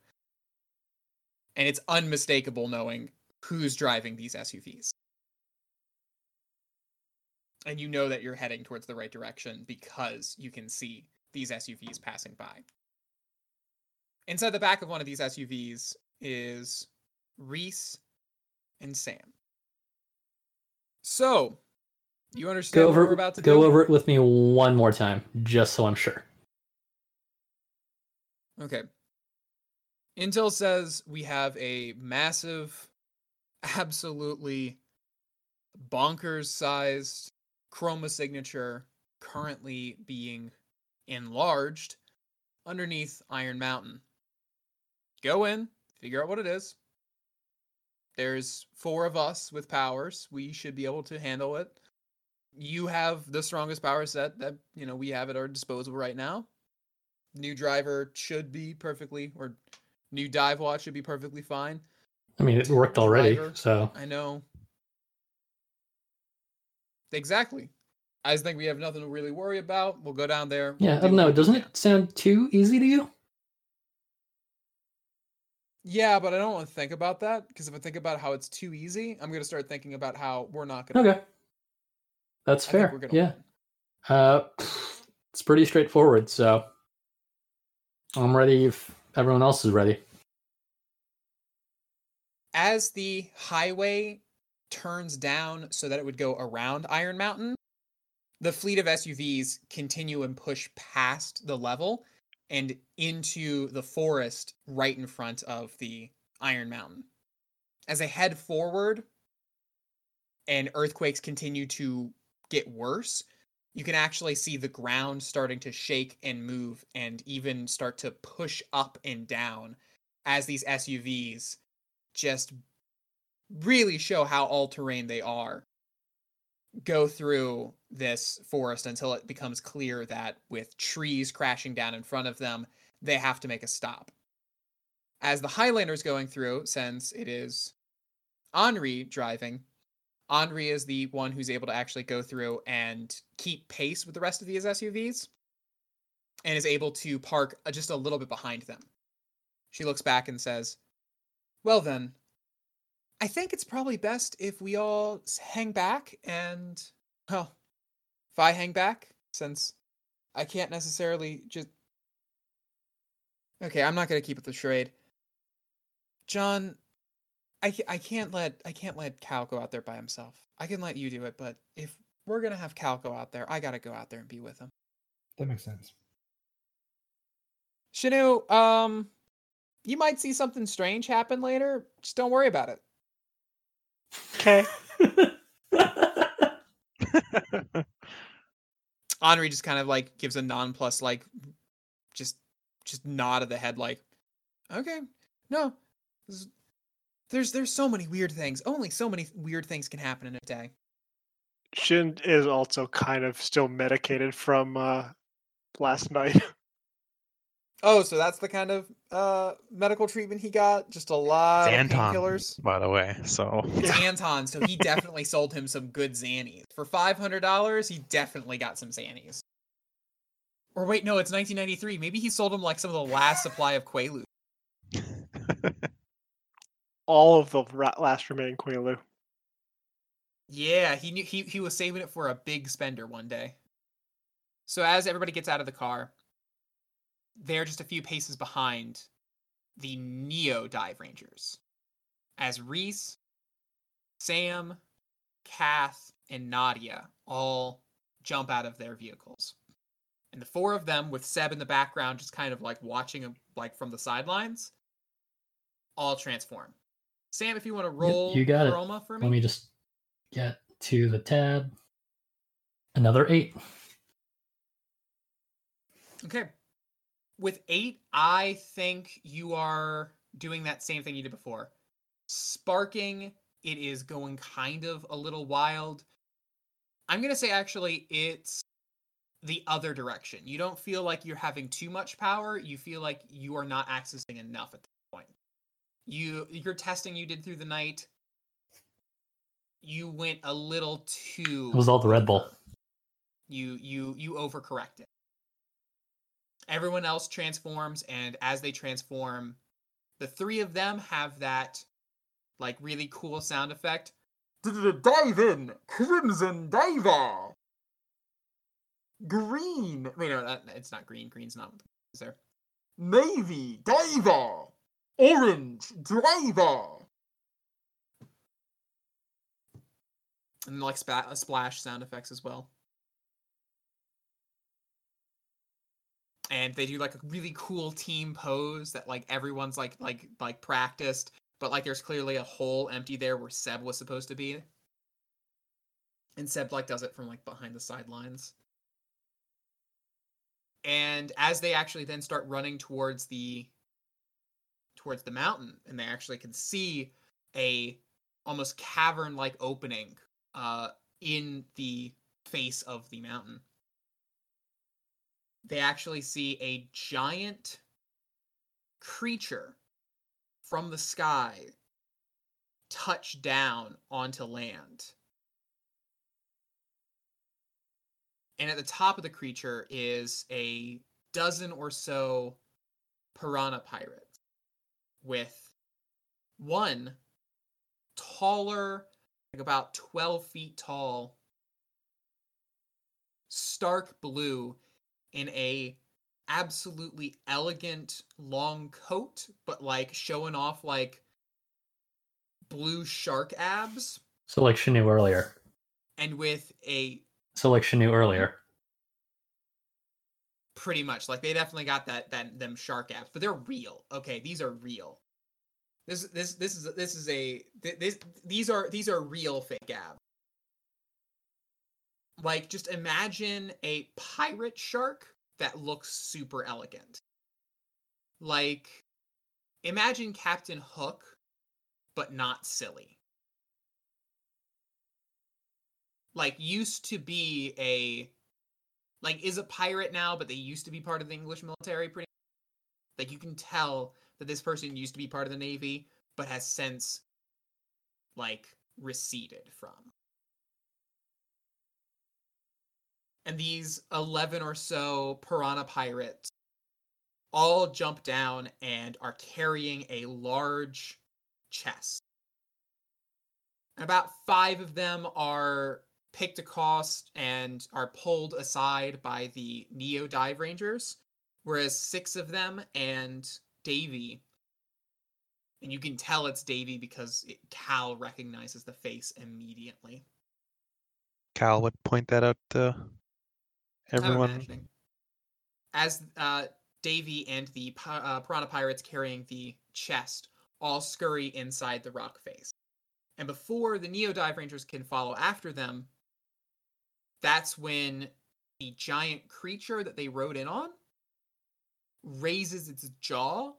And it's unmistakable knowing who's driving these SUVs. And you know that you're heading towards the right direction because you can see these SUVs passing by. Inside the back of one of these SUVs is Reese and Sam. So, you understand Go what we're over about to go do? over it with me one more time, just so I'm sure. Okay. Intel says we have a massive, <laughs> absolutely bonkers sized chroma signature currently being enlarged underneath Iron Mountain. Go in, figure out what it is. There's four of us with powers. We should be able to handle it. You have the strongest power set that, you know, we have at our disposal right now new driver should be perfectly or new dive watch should be perfectly fine. I mean, it worked already, Driver. so I know. Exactly. I just think we have nothing to really worry about. We'll go down there. yeah. I we'll don't know. Doesn't it sound too easy to you? Yeah, but I don't want to think about that because if I think about how it's too easy, I'm gonna start thinking about how we're not gonna. Okay, that's I fair. Yeah, win. uh, it's pretty straightforward. So I'm ready if everyone else is ready. As the highway turns down so that it would go around Iron Mountain, the fleet of SUVs continue and push past the level and into the forest right in front of the Iron Mountain. As they head forward and earthquakes continue to get worse, you can actually see the ground starting to shake and move and even start to push up and down as these SUVs just really show how all terrain they are go through this forest until it becomes clear that with trees crashing down in front of them, they have to make a stop. As the Highlander's going through, since it is Henri driving, Henri is the one who's able to actually go through and keep pace with the rest of these SUVs and is able to park uh, just a little bit behind them. She looks back and says, Well, then, I think it's probably best if we all hang back and, well, if I hang back, since I can't necessarily just. Okay, I'm not gonna keep it the charade. John, I, I can't let I can't let Cal go out there by himself. I can let you do it, but if we're gonna have Cal go out there, I gotta go out there and be with him. That makes sense. Shanu, um, you might see something strange happen later. Just don't worry about it. Okay. <laughs> <laughs> <laughs> Henri just kind of like gives a nonplus like just just nod of the head like okay no there's there's so many weird things only so many weird things can happen in a day Shin is also kind of still medicated from uh, last <laughs> night. Oh so that's the kind of uh medical treatment he got? Just a lot of Xanton, painkillers? by the way. So. It's <laughs> Anton so he definitely <laughs> sold him some good Xannies. For $500 he definitely got some Xannies. Or wait no it's 1993 maybe he sold him like some of the last supply of Quaaludes. <laughs> All of the last remaining Quaalude. Yeah, he knew he he was saving it for a big spender one day. So as everybody gets out of the car, they're just a few paces behind the Neo Dive Rangers. As Reese, Sam, Kath, and Nadia all jump out of their vehicles. And the four of them with Seb in the background just kind of like watching them like from the sidelines all transform. Sam, if you want to roll you got it. Chroma for me. Let me just get to the tab. Another eight. Okay. With eight, I think you are doing that same thing you did before. Sparking, it is going kind of a little wild. I'm going to say actually it's the other direction. You don't feel like you're having too much power. You feel like you are not accessing enough at this point. You your testing you did through the night, you went a little too It was all the Red Bull. You you you overcorrected. Everyone else transforms, and as they transform, the three of them have that like really cool sound effect. Dive in, Crimson Diver. Green. Wait, no, it's not green. Green's not is there. navy diver, orange driver. And like splash sound effects as well. And they do like a really cool team pose that like everyone's like like like practiced but like there's clearly a hole empty there where seb was supposed to be. And seb like does it from like behind the sidelines. And as they actually then start running towards the towards the mountain and they actually can see a almost cavern like opening uh in the face of the mountain they actually see a giant creature from the sky touch down onto land. And at the top of the creature is a dozen or so piranha pirates with one taller, like about 12 feet tall, stark blue in a absolutely elegant long coat, but like showing off like blue shark abs, So like she knew earlier. and with a So like she knew earlier. pretty much like they definitely got that that them shark abs, but they're real. Okay, these are real. This this this is this is a this these are these are real fake abs. Like just imagine a pirate shark that looks super elegant. Like imagine Captain Hook but not silly. Like used to be a like is a pirate now, but they used to be part of the English military pretty like you can tell that this person used to be part of the navy but has since like receded from. And these 11 or so piranha pirates all jump down and are carrying a large chest. And about five of them are picked across and are pulled aside by the Neo Dive Rangers, whereas six of them and Davy, and you can tell it's Davy because it, Cal recognizes the face immediately. Cal would point that out to I'm everyone. As uh, Davy and the uh, Piranha Pirates carrying the chest all scurry inside the rock face. And before the Neo Dive Rangers can follow after them, that's when the giant creature that they rode in on raises its jaw,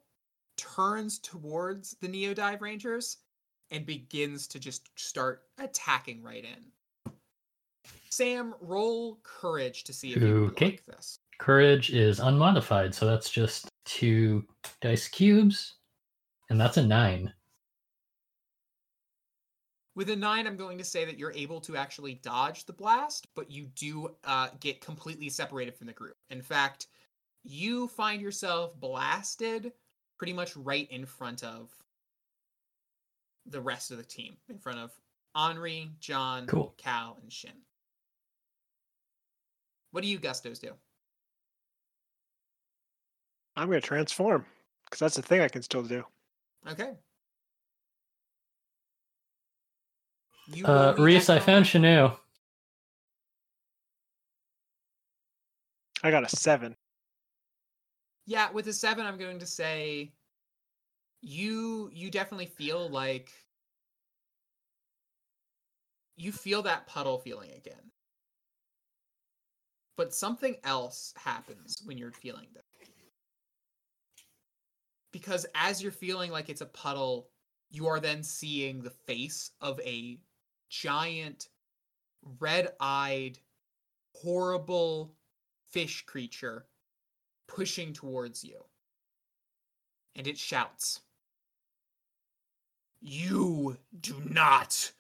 turns towards the Neo Dive Rangers, and begins to just start attacking right in. Sam, roll courage to see if you Okay. like this. Courage is unmodified, so that's just two dice cubes, and that's a nine. With a nine, I'm going to say that you're able to actually dodge the blast, but you do uh, get completely separated from the group. In fact, you find yourself blasted pretty much right in front of the rest of the team, in front of Henri, John, Cool. Cal, and Shin. What do you Gustos do? I'm going to transform because that's the thing I can still do. Okay. You Uh, roll Reese, I found number. Chanu. I got a seven. Yeah, with a seven, I'm going to say you you definitely feel like you feel that puddle feeling again. But something else happens when you're feeling that. Because as you're feeling like it's a puddle, you are then seeing the face of a giant, red eyed, horrible fish creature pushing towards you. And it shouts, You do not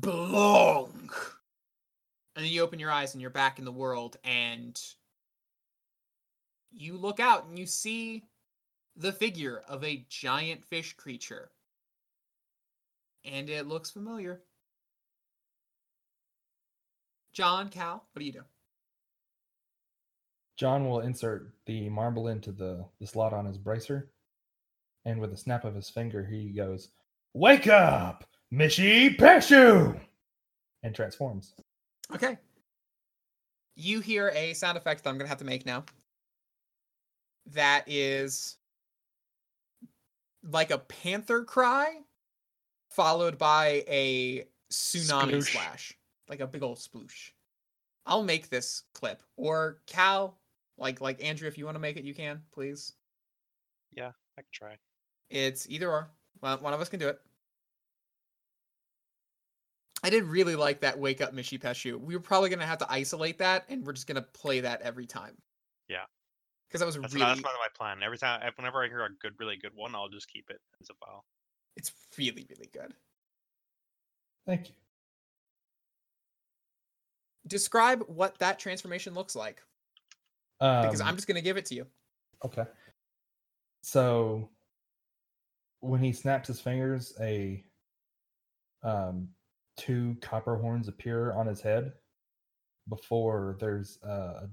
belong. And then you open your eyes and you're back in the world and you look out and you see the figure of a giant fish creature. And it looks familiar. John, Cal, what do you do? John will insert the marble into the, the slot on his bracer, and with a snap of his finger, he goes, Wake up, Mishipeshu! And transforms. Okay. You hear a sound effect that I'm gonna have to make now. That is like a panther cry, followed by a tsunami Sploosh. splash, like a big old sploosh. I'll make this clip, or Cal, like like Andrew, if you want to make it, you can, please. Yeah, I can try. It's either or. Well, one of us can do it. I did really like that wake up Mishipeshu. We were probably gonna have to isolate that, and we're just gonna play that every time. Yeah. Because that was That's, really, not, that's not my plan. Every time, whenever I hear a good, really good one, I'll just keep it as a file. it's really, really good. Thank you. Describe what that transformation looks like, because Um, I'm just gonna give it to you. Okay. So when he snaps his fingers, a um, two copper horns appear on his head before there's uh,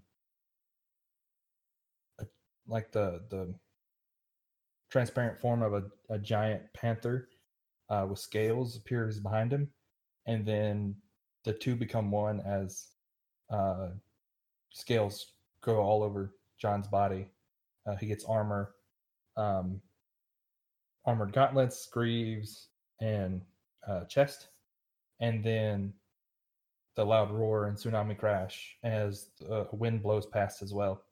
a, like the the transparent form of a, a giant panther uh, with scales appears behind him, and then the two become one as uh, scales go all over John's body. Uh, he gets armor, um, armored gauntlets, greaves, and uh, chest, and then the loud roar and tsunami crash as the wind blows past as well.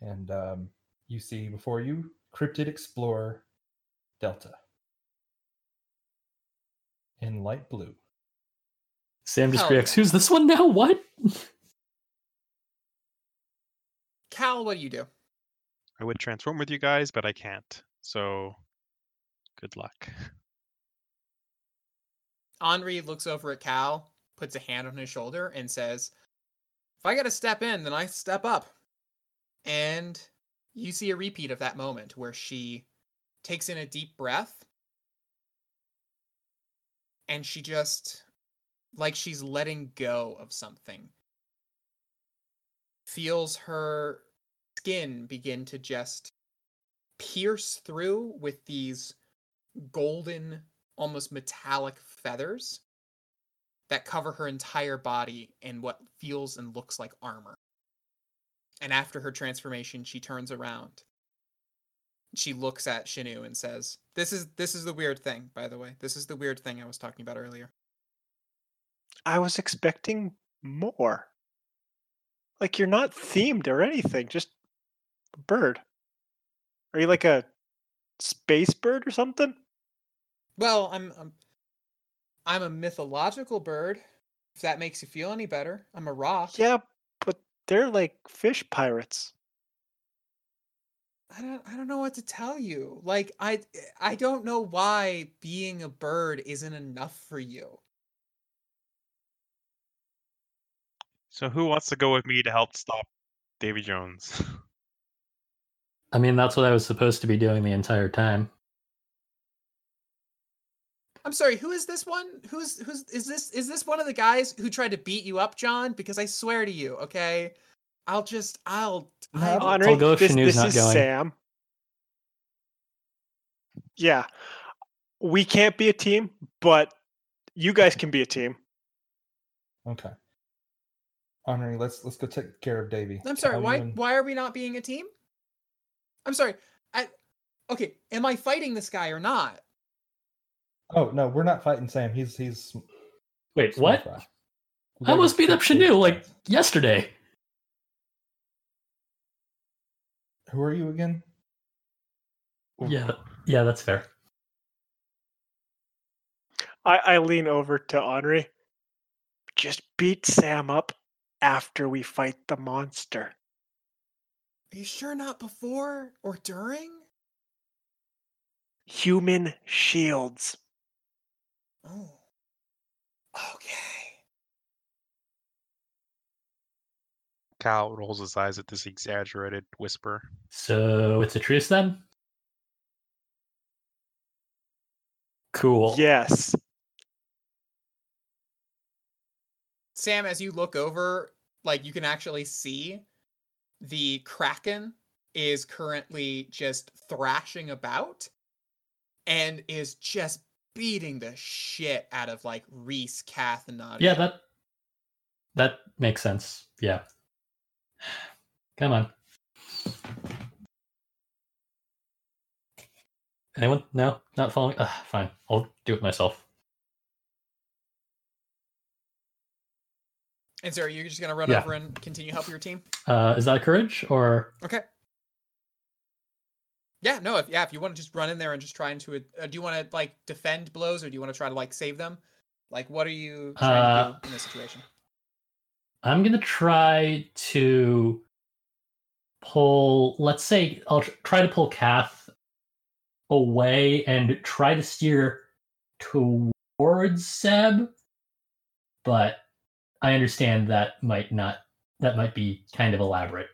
And um, you see before you Cryptid Explorer Delta in light blue. Sam just Hell reacts. Who's this one now? What? Cal, what do you do? I would transform with you guys, but I can't. So, good luck. <laughs> Henri looks over at Cal, puts a hand on his shoulder, and says, If I gotta step in, then I step up. And you see a repeat of that moment where she takes in a deep breath and she just, like she's letting go of something, feels her skin begin to just pierce through with these golden almost metallic feathers that cover her entire body in what feels and looks like armor. And after her transformation, she turns around. She looks at Shinu and says, "This is this is the weird thing, by the way. This is the weird thing I was talking about earlier. I was expecting more. Like you're not themed or anything, just bird. Are you like a space bird or something? Well, I'm I'm, I'm a mythological bird. If that makes you feel any better, I'm a roc. Yeah, but they're like fish pirates. I don't I don't know what to tell you. Like I I don't know why being a bird isn't enough for you. So, who wants to go with me to help stop Davy Jones? <laughs> I mean, that's what I was supposed to be doing the entire time. I'm sorry, who is this one? Who's who's is this is this one of the guys who tried to beat you up, John? Because I swear to you, okay? I'll just I'll No, I, I'll Henri, go if this, this not is going. Sam. Yeah, we can't be a team, but you guys can be a team. Okay. Henri, let's let's go take care of Davy. I'm sorry, Tell why and- why are we not being a team? I'm sorry. I okay, am I fighting this guy or not? Oh no, we're not fighting Sam. He's he's Wait, what? fry. I almost beat up kick Shanu like yesterday. Who are you again? Yeah, yeah, that's fair. I, I lean over to Henri. Just beat Sam up after we fight the monster. Are you sure not before or during? Human shields. Oh. Okay. Cal rolls his eyes at this exaggerated whisper. So it's a truce then? Cool. Yes. Sam, as you look over, like you can actually see the kraken is currently just thrashing about and is just beating the shit out of like Reese, Kath, and Nadia. Yeah, that that makes sense. Yeah. <sighs> Come on. Anyone? No, not following. Ugh, fine, I'll do it myself. And so are you just gonna run Yeah. over and continue help your team? Uh, is that courage or? Okay. Yeah, no, if yeah, if you want to just run in there and just try into it, uh, do you want to like defend blows or do you want to try to like save them? Like, what are you trying Uh, to do in this situation? I'm gonna try to pull. Let's say I'll try to pull Kath away and try to steer towards Seb, but I understand that might not. That might be kind of elaborate.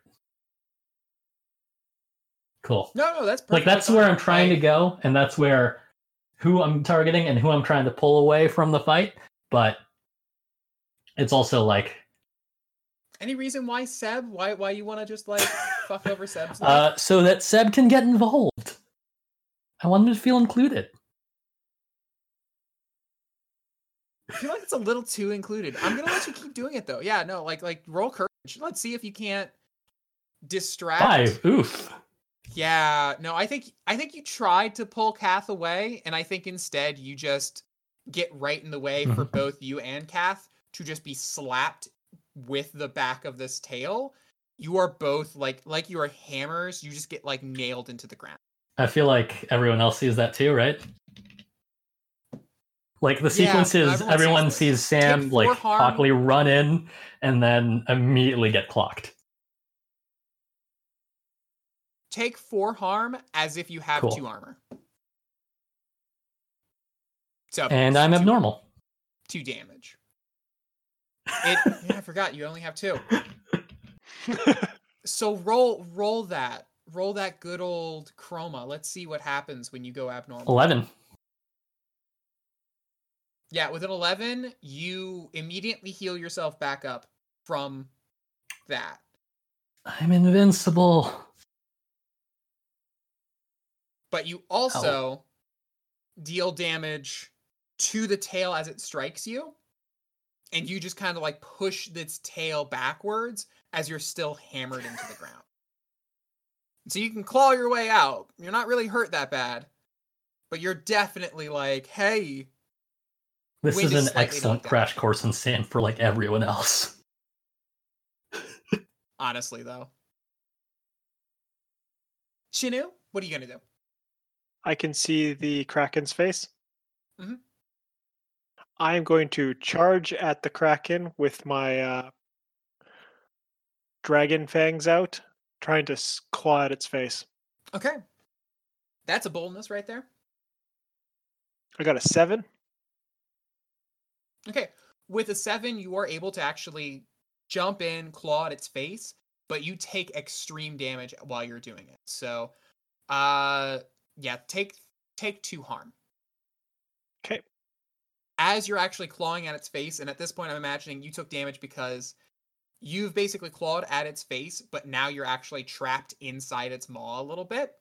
Cool. No, no, that's Like that's where. I'm trying to go, and that's where who I'm targeting and who I'm trying to pull away from the fight. But it's also like Any reason why Seb? Why why you want to just like <laughs> fuck over Seb? uh, so that Seb can get involved. I want him to feel included. I feel like it's a little too included. I'm gonna let you keep doing it though. Yeah, no, like like roll courage. Let's see if you can't distract. Five. Oof. Yeah, no, I think I think you tried to pull Kath away, and I think instead you just get right in the way for Mhm. both you and Kath to just be slapped with the back of this tail. You are both like like you are hammers. You just get like nailed into the ground. I feel like everyone else sees that too, right? Like the Yeah, sequence is everyone sees everyone this. sees Sam like awkwardly run in and then immediately get clocked. Take four harm as if you have Cool. two armor. So And I'm two- abnormal. Two damage. It, <laughs> yeah, I forgot you only have two. <laughs> So roll roll that. Roll that good old chroma. Let's see what happens when you go abnormal. Eleven. Yeah, with an 11, you immediately heal yourself back up from that. I'm invincible. But you also deal damage to the tail as it strikes you. And you just kind of like push its tail backwards as you're still hammered into the ground. So you can claw your way out. You're not really hurt that bad. But you're definitely like, hey, This is an excellent crash course in sand for like everyone else. <laughs> honestly though. Shinu, what are you gonna do? I can see the Kraken's face. Mhm. I am going to charge at the Kraken with my uh, dragon fangs out, trying to claw at its face. Okay. That's a boldness right there. I got a seven. Okay. With a seven, you are able to actually jump in, claw at its face, but you take extreme damage while you're doing it. So uh yeah, take take two harm. Okay. As you're actually clawing at its face, and at this point I'm imagining you took damage because you've basically clawed at its face, but now you're actually trapped inside its maw a little bit.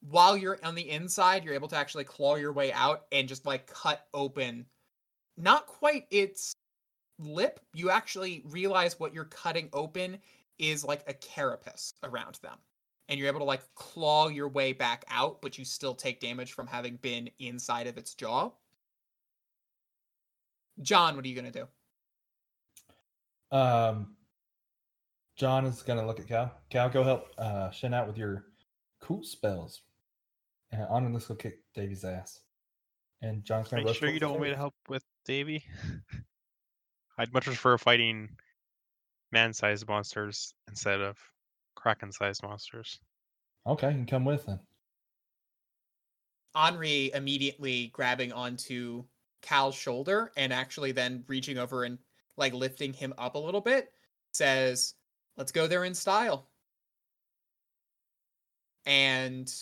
While you're on the inside, you're able to actually claw your way out and just like cut open not quite its lip. You actually realize what you're cutting open is like a carapace around them. And you're able to like claw your way back out, but you still take damage from having been inside of its jaw. John, what are you going to do? Um, John is gonna look at Cal. Cal, go help uh, Shin out with your cool spells. And I'm gonna go kick Davy's ass. And John's gonna you sure you don't want me to help with Davy? <laughs> I'd much prefer fighting man-sized monsters instead of kraken-sized monsters. Okay, you can come with then. Henri immediately grabbing onto Cal's shoulder and actually then reaching over and like lifting him up a little bit says, Let's go there in style. And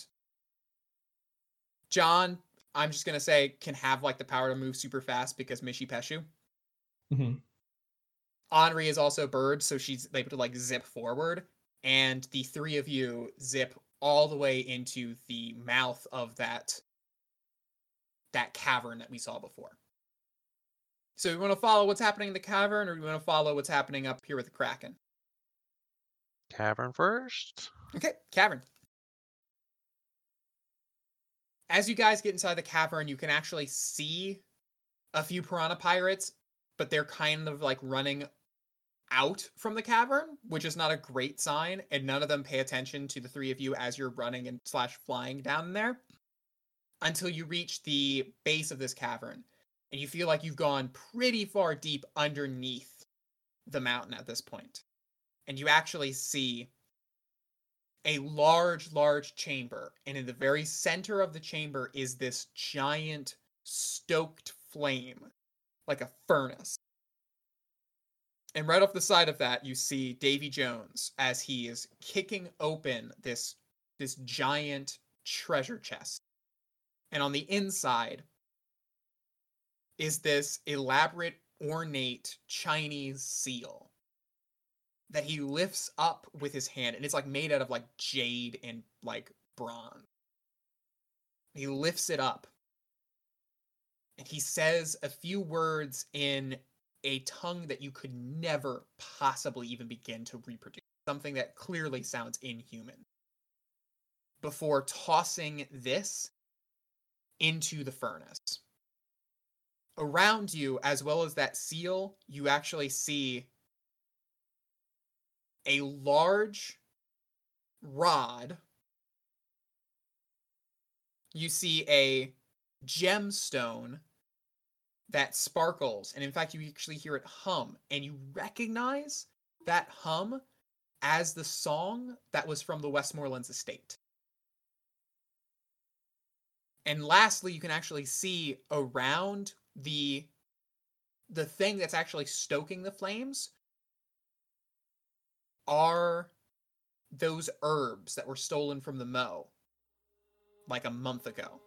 John, I'm just gonna say, can have like the power to move super fast because Mishipeshu. Mm-hmm. Henri is also bird, so she's able to like zip forward, and the three of you zip all the way into the mouth of that that cavern that we saw before. So we want to follow what's happening in the cavern, or we want to follow what's happening up here with the kraken. Cavern first. Okay, cavern. As you guys get inside the cavern, you can actually see a few piranha pirates, but they're kind of like running out from the cavern, which is not a great sign, and none of them pay attention to the three of you as you're running and slash flying down there until you reach the base of this cavern. And you feel like you've gone pretty far deep underneath the mountain at this point. And you actually see a large, large chamber. And in the very center of the chamber is this giant stoked flame, like a furnace. And right off the side of that, you see Davy Jones as he is kicking open this this giant treasure chest. And on the inside is this elaborate, ornate Chinese seal that he lifts up with his hand. And it's like made out of like jade and like bronze. He lifts it up and he says a few words in a tongue that you could never possibly even begin to reproduce. Something that clearly sounds inhuman. Before tossing this into the furnace. Around you, as well as that seal, you actually see a large rod. You see a gemstone that sparkles. And in fact, you actually hear it hum. And you recognize that hum as the song that was from the Westmorelands estate. And lastly, you can actually see around the the thing that's actually stoking the flames are those herbs that were stolen from the mow like a month ago.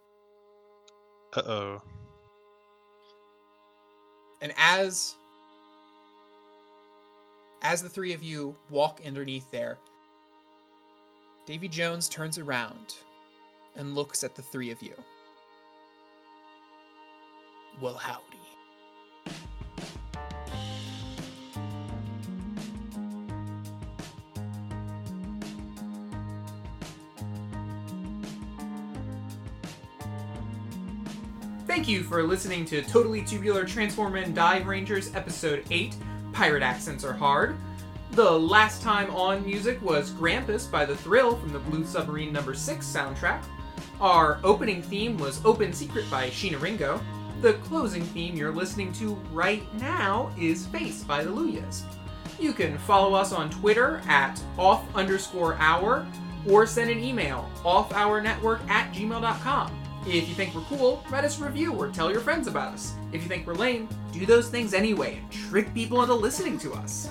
Uh oh. And as as the three of you walk underneath there, Davy Jones turns around and looks at the three of you. Well, howdy. Thank you for listening to Totally Tubular Transform and Dive Rangers Episode 8 Pirate Accents Are Hard. The last time on music was Grampus by The Thrill from the Blue Submarine Number 6 soundtrack. Our opening theme was Open Secret by Sheena Ringo. The closing theme you're listening to right now is Face by the Luyas. You can follow us on Twitter at off underscore hour or send an email offournetwork at gmail.com. If you think we're cool, write us a review or tell your friends about us. If you think we're lame, do those things anyway and trick people into listening to us.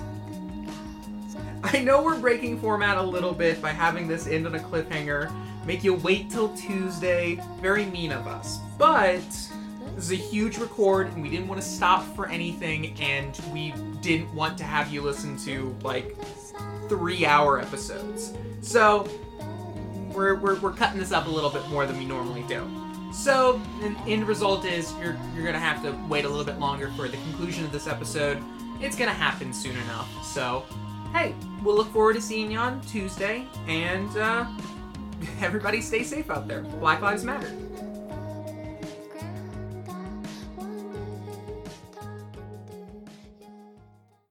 I know we're breaking format a little bit by having this end on a cliffhanger, make you wait till Tuesday. Very mean of us. But this is a huge record and we didn't want to stop for anything and we didn't want to have you listen to like three hour episodes. So we're, we're, we're cutting this up a little bit more than we normally do. So, the end result is you're, you're going to have to wait a little bit longer for the conclusion of this episode. It's going to happen soon enough. So, hey, we'll look forward to seeing you on Tuesday, and uh, <laughs> everybody stay safe out there. Black Lives Matter.